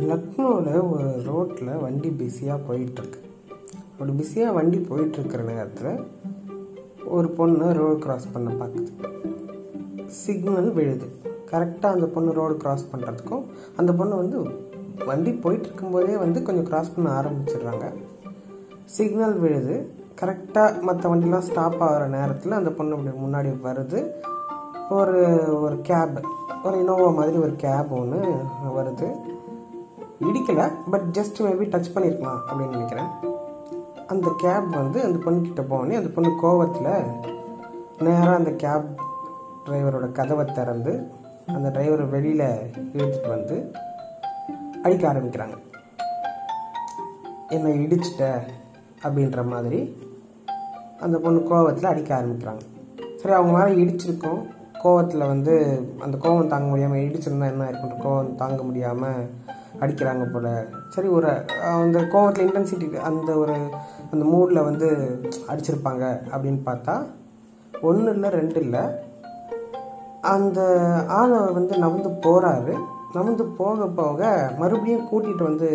லக்னோவில் ஒரு ரோட்டில் வண்டி பிஸியாக போயிட்டுருக்கு அப்படி பிஸியாக வண்டி போயிட்டுருக்கிற நேரத்தில் ஒரு பொண்ணு ரோடு கிராஸ் பண்ண பார்க்குது சிக்னல் விழுது. கரெக்டாக அந்த பொண்ணு ரோடு கிராஸ் பண்ணுறதுக்கும் அந்த பொண்ணு வந்து வண்டி போயிட்டு இருக்கும்போதே வந்து கொஞ்சம் கிராஸ் பண்ண ஆரம்பிச்சிடுறாங்க. சிக்னல் விழுது. கரெக்டாக மற்ற வண்டிலாம் ஸ்டாப் ஆகிற நேரத்தில் அந்த பொண்ணு அப்படி முன்னாடி வருது. ஒரு ஒரு கேப் ஒரு இனோவா மாதிரி ஒரு கேப் ஒன்று வருது. இடிக்கலை பட் ஜஸ்ட் மேபி டச் பண்ணியிருக்கலாம் அப்படின்னு நினைக்கிறேன். அந்த கேப் வந்து அந்த பொண்ணுக்கிட்ட போனே அந்த பொண்ணு கோவத்தில் நேராக அந்த கேப் டிரைவரோட கதவை திறந்து அந்த டிரைவரை வெளியில் இழுத்துட்டு வந்து அடிக்க ஆரம்பிக்கிறாங்க. என்னை இடிச்சிட்ட அப்படின்ற மாதிரி அந்த பொண்ணு கோவத்தில் அடிக்க ஆரம்பிக்கிறாங்க. சரி அவங்க மேலே இடிச்சிருக்கோம். கோவத்தில் வந்து அந்த கோவம் தாங்க முடியாமல் இடிச்சிருந்தா என்ன இருக்குன்ற கோவம் தாங்க முடியாமல் அடிக்கிறாங்க போல். சரி ஒரு அந்த கோவத்தில் இன்டென்சிட்டி அந்த ஒரு அந்த மூடில் வந்து அடிச்சிருப்பாங்க அப்படின்னு பார்த்தா ஒன்று இல்லை ரெண்டு இல்லை. அந்த ஆணை வந்து நவந்து போகிறாரு நவந்து போக போக மறுபடியும் கூட்டிகிட்டு வந்து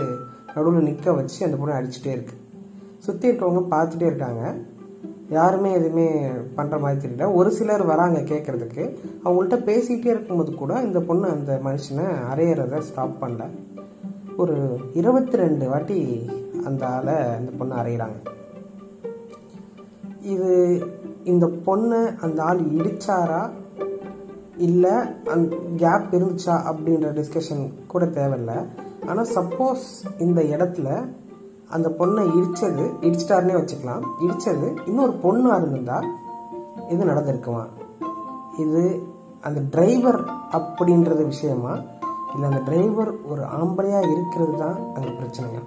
நடுவில் நிற்க வச்சு அந்த பொண்ணை அடிச்சுட்டே இருக்கு. சுற்றிட்டவங்க பார்த்துட்டே இருக்காங்க. யாருமே எதுவுமே பண்ணுற மாதிரி தெரியல. ஒரு சிலர் வராங்க கேட்குறதுக்கு அவங்கள்ட்ட பேசிகிட்டே இருக்கும்போது கூட இந்த பொண்ணு அந்த மனுஷனை அரையிறத ஸ்டாப் பண்ணல. ஒரு இருபத்தி ரெண்டு வாட்டி அந்த ஆளை அந்த பொண்ணை அறையிறாங்க. இது இந்த பொண்ணை அந்த ஆள் இடிச்சாரா? இல்லை அந் கேப் இருந்துச்சா அப்படின்ற டிஸ்கஷன் கூட தேவையில்லை. ஆனால் சப்போஸ் இந்த இடத்துல அந்த பொண்ணை இடித்தது இடிச்சிட்டாருன்னே வச்சுக்கலாம். இடித்தது இன்னொரு பொண்ணாக இருந்திருந்தா இது நடந்திருக்குமா? இது அந்த டிரைவர் அப்படின்றது விஷயமா? இல்லை அந்த டிரைவர் ஒரு ஆம்பளையாக இருக்கிறது தான் அங்கே பிரச்சனையா?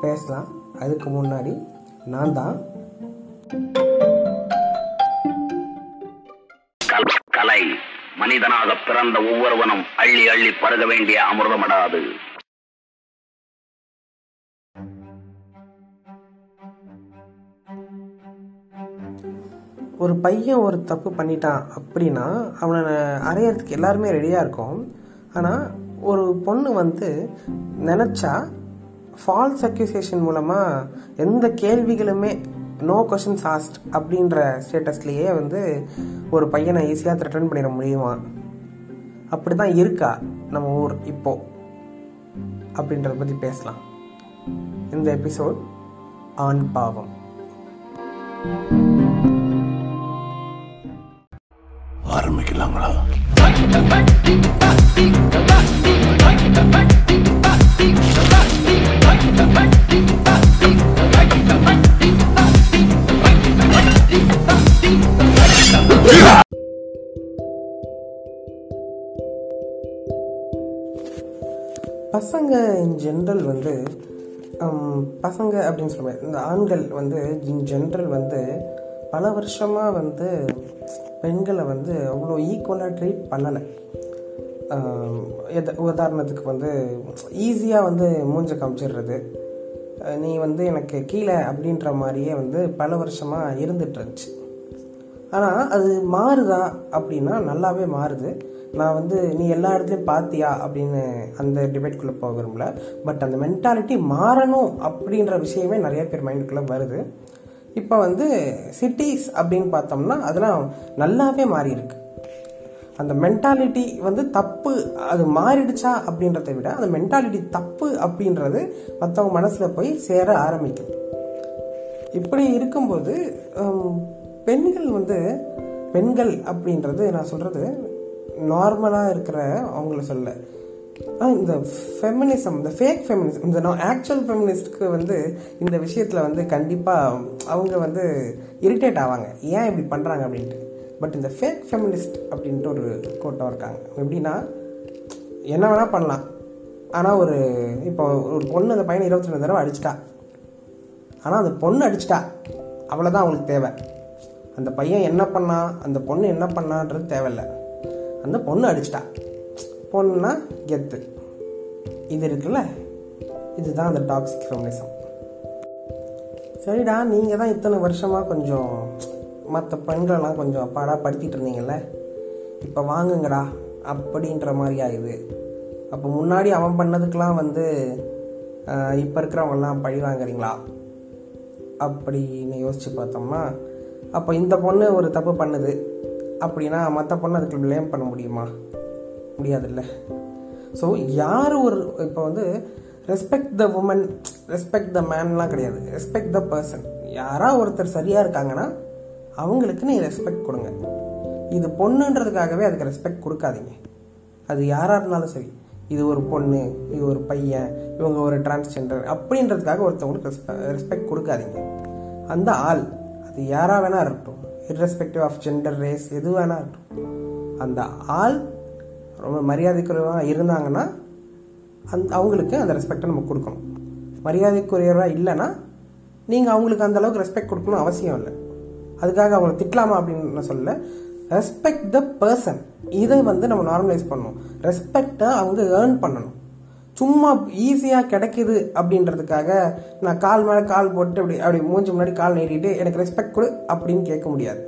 பேசலாம். அதுக்கு முன்னாடி நான் தான். கல்- மனிதனாக பிறந்த ஒவ்வொருவனும் அள்ளி அள்ளி பருக வேண்டிய அமிர்தமடாது. ஒரு பையன் ஒரு தப்பு பண்ணிட்டான் அப்படின்னா அவனை அறையறதுக்கு எல்லாருமே ரெடியாக இருக்கும். ஆனால் ஒரு பொண்ணு வந்து நினச்சா ஃபால்ஸ் அக்யூசேஷன் மூலமாக எந்த கேள்விகளுமே நோ கொஷின்ஸ் ஆஸ்ட் அப்படின்ற ஸ்டேட்டஸ்லேயே வந்து ஒரு பையனை ஈஸியாக த்ரெட்டன் பண்ணிட முடியுமா? அப்படி தான் இருக்கா நம்ம ஊர் இப்போ. அப்படின்றத பற்றி பேசலாம். இந்த எபிசோட் ஆண் பாவம். ஆரம்பிக்கலாங்களா? பசங்க இன் ஜென்ரல் வந்து பசங்க அப்படின்னு சொல்லுவேன் இந்த ஆண்கள் வந்து இன் ஜென்ரல் வந்து பல வருஷமாக வந்து பெண்களை வந்து அவ்வளோ ஈக்குவலாக ட்ரீட் பண்ணலை. எத உதாரணத்துக்கு வந்து ஈஸியாக வந்து மூஞ்ச காமிச்சிடுறது. நீ வந்து எனக்கு கீழே அப்படின்ற மாதிரியே வந்து பல வருஷமாக இருந்துட்டு இருந்துச்சு ஆனால் அது மாறுதா அப்படின்னா நல்லாவே மாறுது. நான் வந்து நீ எல்லா இடத்துலையும் பார்த்தியா அப்படின்னு அந்த டிபேட்குள்ளே போக விரும்பல. பட் அந்த மென்டாலிட்டி மாறணும் அப்படின்ற விஷயமே நிறைய பேர் மைண்டுக்குள்ளே வருது. இப்போ வந்து சிட்டிஸ் அப்படின்னு பார்த்தோம்னா அதெல்லாம் நல்லாவே மாறி இருக்கு அந்த மென்டாலிட்டி வந்து தப்பு அது மாறிடுச்சா அப்படின்றத விட அந்த மென்டாலிட்டி தப்பு அப்படின்றது மற்றவங்க மனசில் போய் சேர ஆரம்பிக்குது. இப்படி இருக்கும்போது பெண்கள் வந்து பெண்கள் அப்படின்றது நான் சொல்கிறது நார்மலாக இருக்கிற அவங்கள சொல்ல. இந்த ஃபெமினிசம் இந்த ஃபேக் ஃபெமினிசம் இந்த நான் ஆக்சுவல் ஃபெமினிஸ்ட்க்கு வந்து இந்த விஷயத்தில் வந்து கண்டிப்பாக அவங்க வந்து இரிட்டேட் ஆவாங்க. ஏன் இப்படி பண்ணுறாங்க அப்படின்ட்டு. பட் இந்த ஃபேக் ஃபெமினிஸ்ட் அப்படின்ட்டு ஒரு கூட்டம் இருக்காங்க. எப்படின்னா என்ன வேணால் பண்ணலாம். ஆனால் ஒரு இப்போ ஒரு பொண்ணு அந்த பையனை இருபத்தி ரெண்டு தடவை அடிச்சிட்டா. ஆனால் அந்த பொண்ணு அடிச்சிட்டா. அவ்வளோதான் அவங்களுக்கு தேவை. அந்த பையன் என்ன பண்ணா அந்த பொண்ணு என்ன பண்ணான்றது தேவையில்ல. அந்த பொண்ணு அடிச்சிட்டா. பொண்ணுனா கெத்து. இது இருக்குல்ல? இதுதான் அந்த டாக்ஸிக் ஃபெமினிசம் சரிடா நீங்கள் தான் இத்தனை வருஷமாக கொஞ்சம் மற்ற பெண்களெல்லாம் கொஞ்சம் அப்பாடா படுத்திட்டு இருந்தீங்கல்ல? இப்போ வாங்குங்கடா அப்படின்ற மாதிரி ஆகுது அப்போ முன்னாடி அவன் பண்ணதுக்கெலாம் வந்து இப்போ இருக்கிறவங்கெல்லாம் பழி வாங்குறீங்களா? அப்படின்னு யோசித்து பார்த்தோம்னா அப்போ இந்த பொண்ணு ஒரு தப்பு பண்ணுது. அப்படின்னா மற்ற பொண்ணு அதுக்கு ப்ளேம் பண்ண முடியுமா? முடியாதுல்ல. ஸோ யார் ஒரு இப்போ வந்து respect the woman respect the மேன்லாம் கிடையாது. ரெஸ்பெக்ட் த பர்சன் யாரா ஒருத்தர் சரியாக இருக்காங்கன்னா அவங்களுக்கு நீ ரெஸ்பெக்ட் கொடுங்க. இது பொண்ணுன்றதுக்காகவே அதுக்கு ரெஸ்பெக்ட் கொடுக்காதீங்க. அது யாராக இருந்தாலும் சரி. இது ஒரு பொண்ணு இது ஒரு பையன் இவங்க ஒரு டிரான்ஸ்ஜெண்டர் அப்படின்றதுக்காக ஒருத்தவங்களுக்கு ரெஸ்பெக்ட் கொடுக்காதீங்க. அந்த ஆள் அது யாராக வேணா இருக்கட்டும். இர்ரெஸ்பெக்டிவ் ஆஃப் ஜெண்டர் ரேஸ் எது வேணா இருக்கட்டும். அந்த ஆள் ரொம்ப மரியாதைக்குரியவாக இருந்தாங்கன்னா அந் அவங்களுக்கு அந்த ரெஸ்பெக்டை நம்ம கொடுக்கணும். மரியாதைக்குரியவராக இல்லைன்னா நீங்கள் அவங்களுக்கு அந்த அளவுக்கு ரெஸ்பெக்ட் கொடுக்கணும் அவசியம் இல்லை. அதுக்காக அவங்கள திட்டலாமா அப்படின்னு நான் சொல்லல. ரெஸ்பெக்ட் த பர்சன் இதை வந்து நம்ம நார்மலைஸ் பண்ணணும். ரெஸ்பெக்டை அவங்க ஏர்ன் பண்ணணும். சும்மா ஈஸியாக கிடைக்கிது அப்படின்றதுக்காக நான் கால் மேலே கால் போட்டு அப்படி அப்படி மூஞ்சி முன்னாடி கால் நீட்டிட்டு எனக்கு ரெஸ்பெக்ட் கொடு அப்படின்னு கேட்க முடியாது.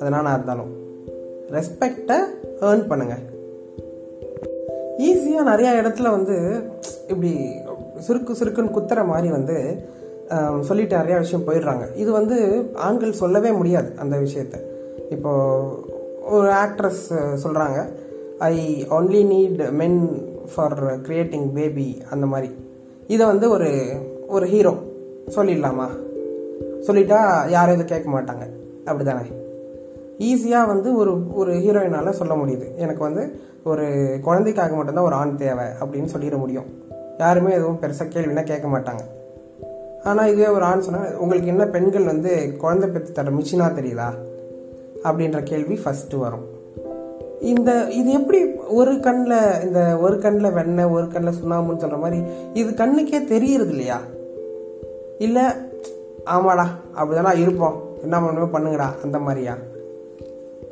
அதனால இருந்தாலும் ரெஸ்பெக்டை ஏர்ன் பண்ணுங்கள் ஈஸியாக நிறையா இடத்துல வந்து இப்படி சுருக்கு சுருக்குன்னு குத்துற மாதிரி வந்து சொல்லிட்டு நிறையா விஷயம் போயிடுறாங்க. இது வந்து ஆண்கள் சொல்லவே முடியாது அந்த விஷயத்த. இப்போது ஒரு ஆக்ட்ரஸ் சொல்கிறாங்க I only need men for creating baby அந்த மாதிரி. இதை வந்து ஒரு ஒரு ஹீரோ சொல்லிடலாமா? சொல்லிட்டா யாரும் இதை கேட்க மாட்டாங்க. அப்படி தானே ஈஸியாக வந்து ஒரு ஒரு ஹீரோயினால் சொல்ல முடியுது. எனக்கு வந்து ஒரு குழந்தைக்காக மட்டும்தான் ஒரு ஆண் தேவை அப்படின்னு சொல்லிட முடியும். யாருமே எதுவும் பெருசாக கேள்வினா கேட்க மாட்டாங்க. ஆனால் இதுவே ஒரு ஆண் சொன்னால் உங்களுக்கு என்ன பெண்கள் வந்து குழந்தை பெற்று தர மிஷினாக தெரியுதா? அப்படின்ற கேள்வி ஃபஸ்ட்டு வரும். இந்த இது எப்படி ஒரு கண்ணில் இந்த ஒரு கண்ணில் வெண்ணெய் ஒரு கண்ணில் சுண்ணாம்புன்னு சொல்கிற மாதிரி இது கண்ணுக்கே தெரியறது இல்லையா? இல்லை ஆமாடா அப்படிதானா இருப்போம். என்ன பண்ணுமே பண்ணுங்கடா அந்த மாதிரியா?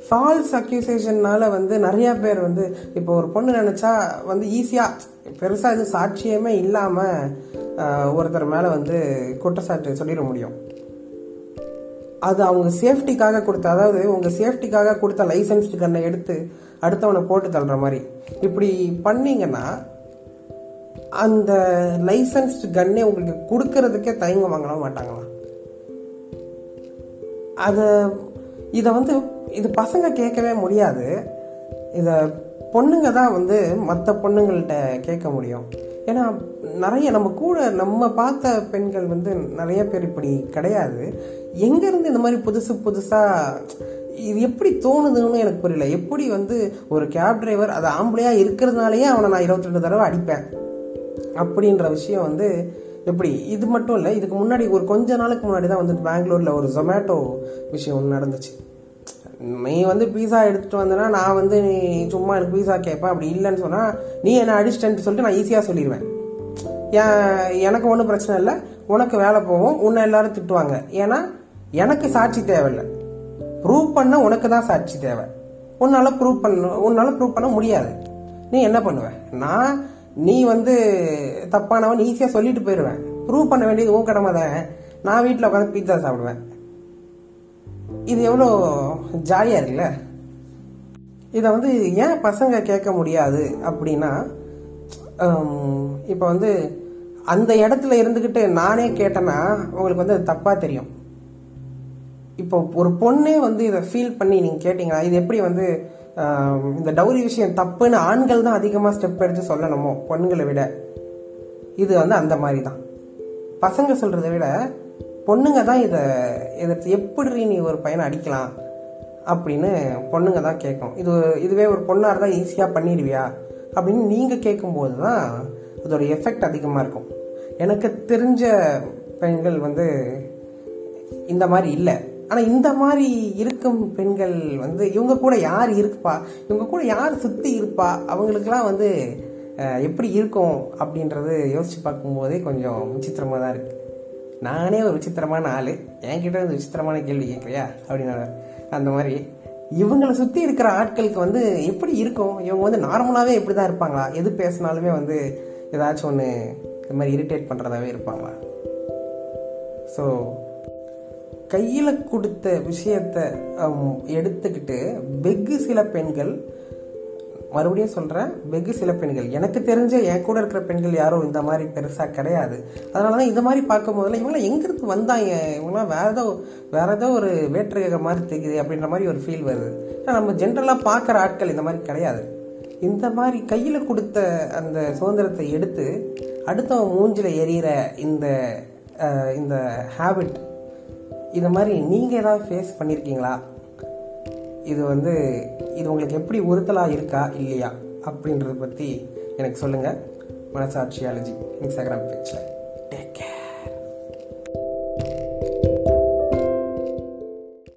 ஃபால்ஸ் அக்யூசேஷன்னால வந்து நிறைய பேர் வந்து இப்போ ஒரு பொண்ணு நினைச்சா வந்து ஈஸியாக பெருசாக எதுவும் சாட்சியமே இல்லாமல் ஒருத்தர் மேலே வந்து குற்றச்சாட்டு சொல்லிட முடியும். அது அவங்க சேஃப்டிக்காக கொடுத்த அதாவது உங்க சேஃப்டிக்காக கொடுத்த லைசன்ஸ்டு கண்ணை எடுத்து அடுத்தவனை போட்டு தள்ளுற மாதிரி. இப்படி பண்ணீங்கன்னா அந்த லைசன்ஸ்டு கன்னே உங்களுக்கு கொடுக்கறதுக்கே தயங்க வாங்கலாம் மாட்டாங்களா? அதை இதை வந்து இது பசங்க கேட்கவே முடியாது. இதை பொண்ணுங்க தான் வந்து மற்ற பொண்ணுங்கள்கிட்ட கேட்க முடியும். ஏன்னா நிறைய நம்ம கூட நம்ம பார்த்த பெண்கள் வந்து நிறைய பேர் இப்படி கிடையாது. எங்கேருந்து இந்த மாதிரி புதுசு புதுசாக இது எப்படி தோணுதுன்னு எனக்கு புரியல. எப்படி வந்து ஒரு கேப் டிரைவர் அது ஆம்பளையாக இருக்கிறதுனாலயே அவனை நான் இருபத்தி ரெண்டு தடவை அடிப்பேன். அப்படின்ற விஷயம் வந்து எப்படி இது மட்டும் இல்லை இதுக்கு முன்னாடி ஒரு கொஞ்ச நாளுக்கு முன்னாடி தான் வந்து பெங்களூரில் ஒரு ஜொமேட்டோ விஷயம் ஒன்று நடந்துச்சு. நீ வந்து பீஸா எடுத்துட்டு வந்தனா நான் வந்து நீ சும்மா எனக்கு பீஸா கேட்பேன் அப்படி இல்லைன்னு சொன்னால் நீ என்ன அடிச்சிட்டேன்னு சொல்லிட்டு நான் ஈஸியாக சொல்லிடுவேன் ஏன் எனக்கு ஒன்றும் பிரச்சனை இல்லை. உனக்கு வேலை போகும். உன்னை எல்லாரும் திட்டுவாங்க. ஏன்னா எனக்கு சாட்சி தேவையில்லை. ப்ரூவ் பண்ண உனக்கு தான் சாட்சி தேவை. உன்னால ப்ரூவ் பண்ண உன்னால ப்ரூவ் பண்ண முடியாது. நீ என்ன பண்ணுவ? நான் நீ வந்து தப்பானவன் ஈஸியாக சொல்லிட்டு போயிடுவேன் ப்ரூவ் பண்ண வேண்டியது உன் கடமை தான் நான் வீட்டில் உட்காந்து பீட்சா சாப்பிடுவேன். இது எவ்வளோ ஜாலியாக இருக்குல்ல? இதை வந்து ஏன் பசங்க கேட்க முடியாது அப்படின்னா இப்போ வந்து அந்த இடத்துல இருந்துக்கிட்டு நானே கேட்டேன்னா உங்களுக்கு வந்து அது தப்பாக தெரியும். இப்போ ஒரு பொண்ணே வந்து இதை ஃபீல் பண்ணி நீங்கள் கேட்டிங்கன்னா இது எப்படி வந்து இந்த டௌரி விஷயம் தப்புன்னு ஆண்கள் தான் அதிகமாக ஸ்டெப் எடுத்து சொல்லணுமோ? பெண்களை விட. இது வந்து அந்த மாதிரி தான். பசங்க சொல்கிறத விட பொண்ணுங்க தான் இதை இதை எப்படி நீ ஒரு பையனை அடிக்கலாம் அப்படின்னு பொண்ணுங்க தான் கேட்கும். இது இதுவே ஒரு பொண்ணாக இருந்தால் ஈஸியாக பண்ணிடுவியா அப்படின்னு நீங்கள் கேட்கும்போது தான் அதோட எஃபெக்ட் அதிகமாக இருக்கும். எனக்கு தெரிஞ்ச பெண்கள் வந்து இந்த மாதிரி இல்லை. ஆனால் இந்த மாதிரி இருக்கும் பெண்கள் வந்து இவங்க கூட யார் இருப்பா? இவங்க கூட யார் சுற்றி இருப்பா? அவங்களுக்கெல்லாம் வந்து எப்படி இருக்கும் அப்படின்றது யோசிச்சு பார்க்கும்போதே கொஞ்சம் விசித்திரமாக தான் இருக்குது நானே ஒரு விசித்திரமான ஆள். என்கிட்ட வந்து விசித்திரமான கேள்வி கேட்கலையா அப்படின்னா அந்த மாதிரி இவங்களை சுற்றி இருக்கிற ஆட்களுக்கு வந்து எப்படி இருக்கும்? இவங்க வந்து நார்மலாகவே இப்படி தான் இருப்பாங்களா? எது பேசினாலுமே வந்து ஏதாச்சும் ஒன்று இது மாதிரி இரிட்டேட் பண்ணுறதாவே இருப்பாங்களா? ஸோ கையில் கொடுத்த விஷயத்த எடுத்துக்கிட்டு வெகு சில பெண்கள் மறுபடியும் சொல்கிறேன் வெகு சில பெண்கள். எனக்கு தெரிஞ்ச என் கூட இருக்கிற பெண்கள் யாரும் இந்த மாதிரி பெருசாக கிடையாது. அதனால தான் இந்த மாதிரி பார்க்கும் போதெல்லாம் இவங்களாம் எங்கிருந்து வந்தாங்க? இவங்களாம் வேற ஏதோ வேற ஏதோ ஒரு வேற்று மாதிரி தெரியுது அப்படின்ற மாதிரி ஒரு ஃபீல் வருது. ஏன்னா நம்ம ஜென்ரலாக பார்க்குற ஆட்கள் இந்த மாதிரி கிடையாது. இந்த மாதிரி கையில் கொடுத்த அந்த சுதந்திரத்தை எடுத்து அடுத்தவன் மூஞ்சில் எரியிற இந்த இந்த ஹேபிட் இந்த மாதிரி நீங்கள் ஏதாவது ஃபேஸ் பண்ணியிருக்கீங்களா இது வந்து இது உங்களுக்கு எப்படி உறுத்தலாக இருக்கா இல்லையா அப்படின்றத பற்றி எனக்கு சொல்லுங்கள் மனசாட்சியாலஜி இன்ஸ்டாகிராம் பேஜில்.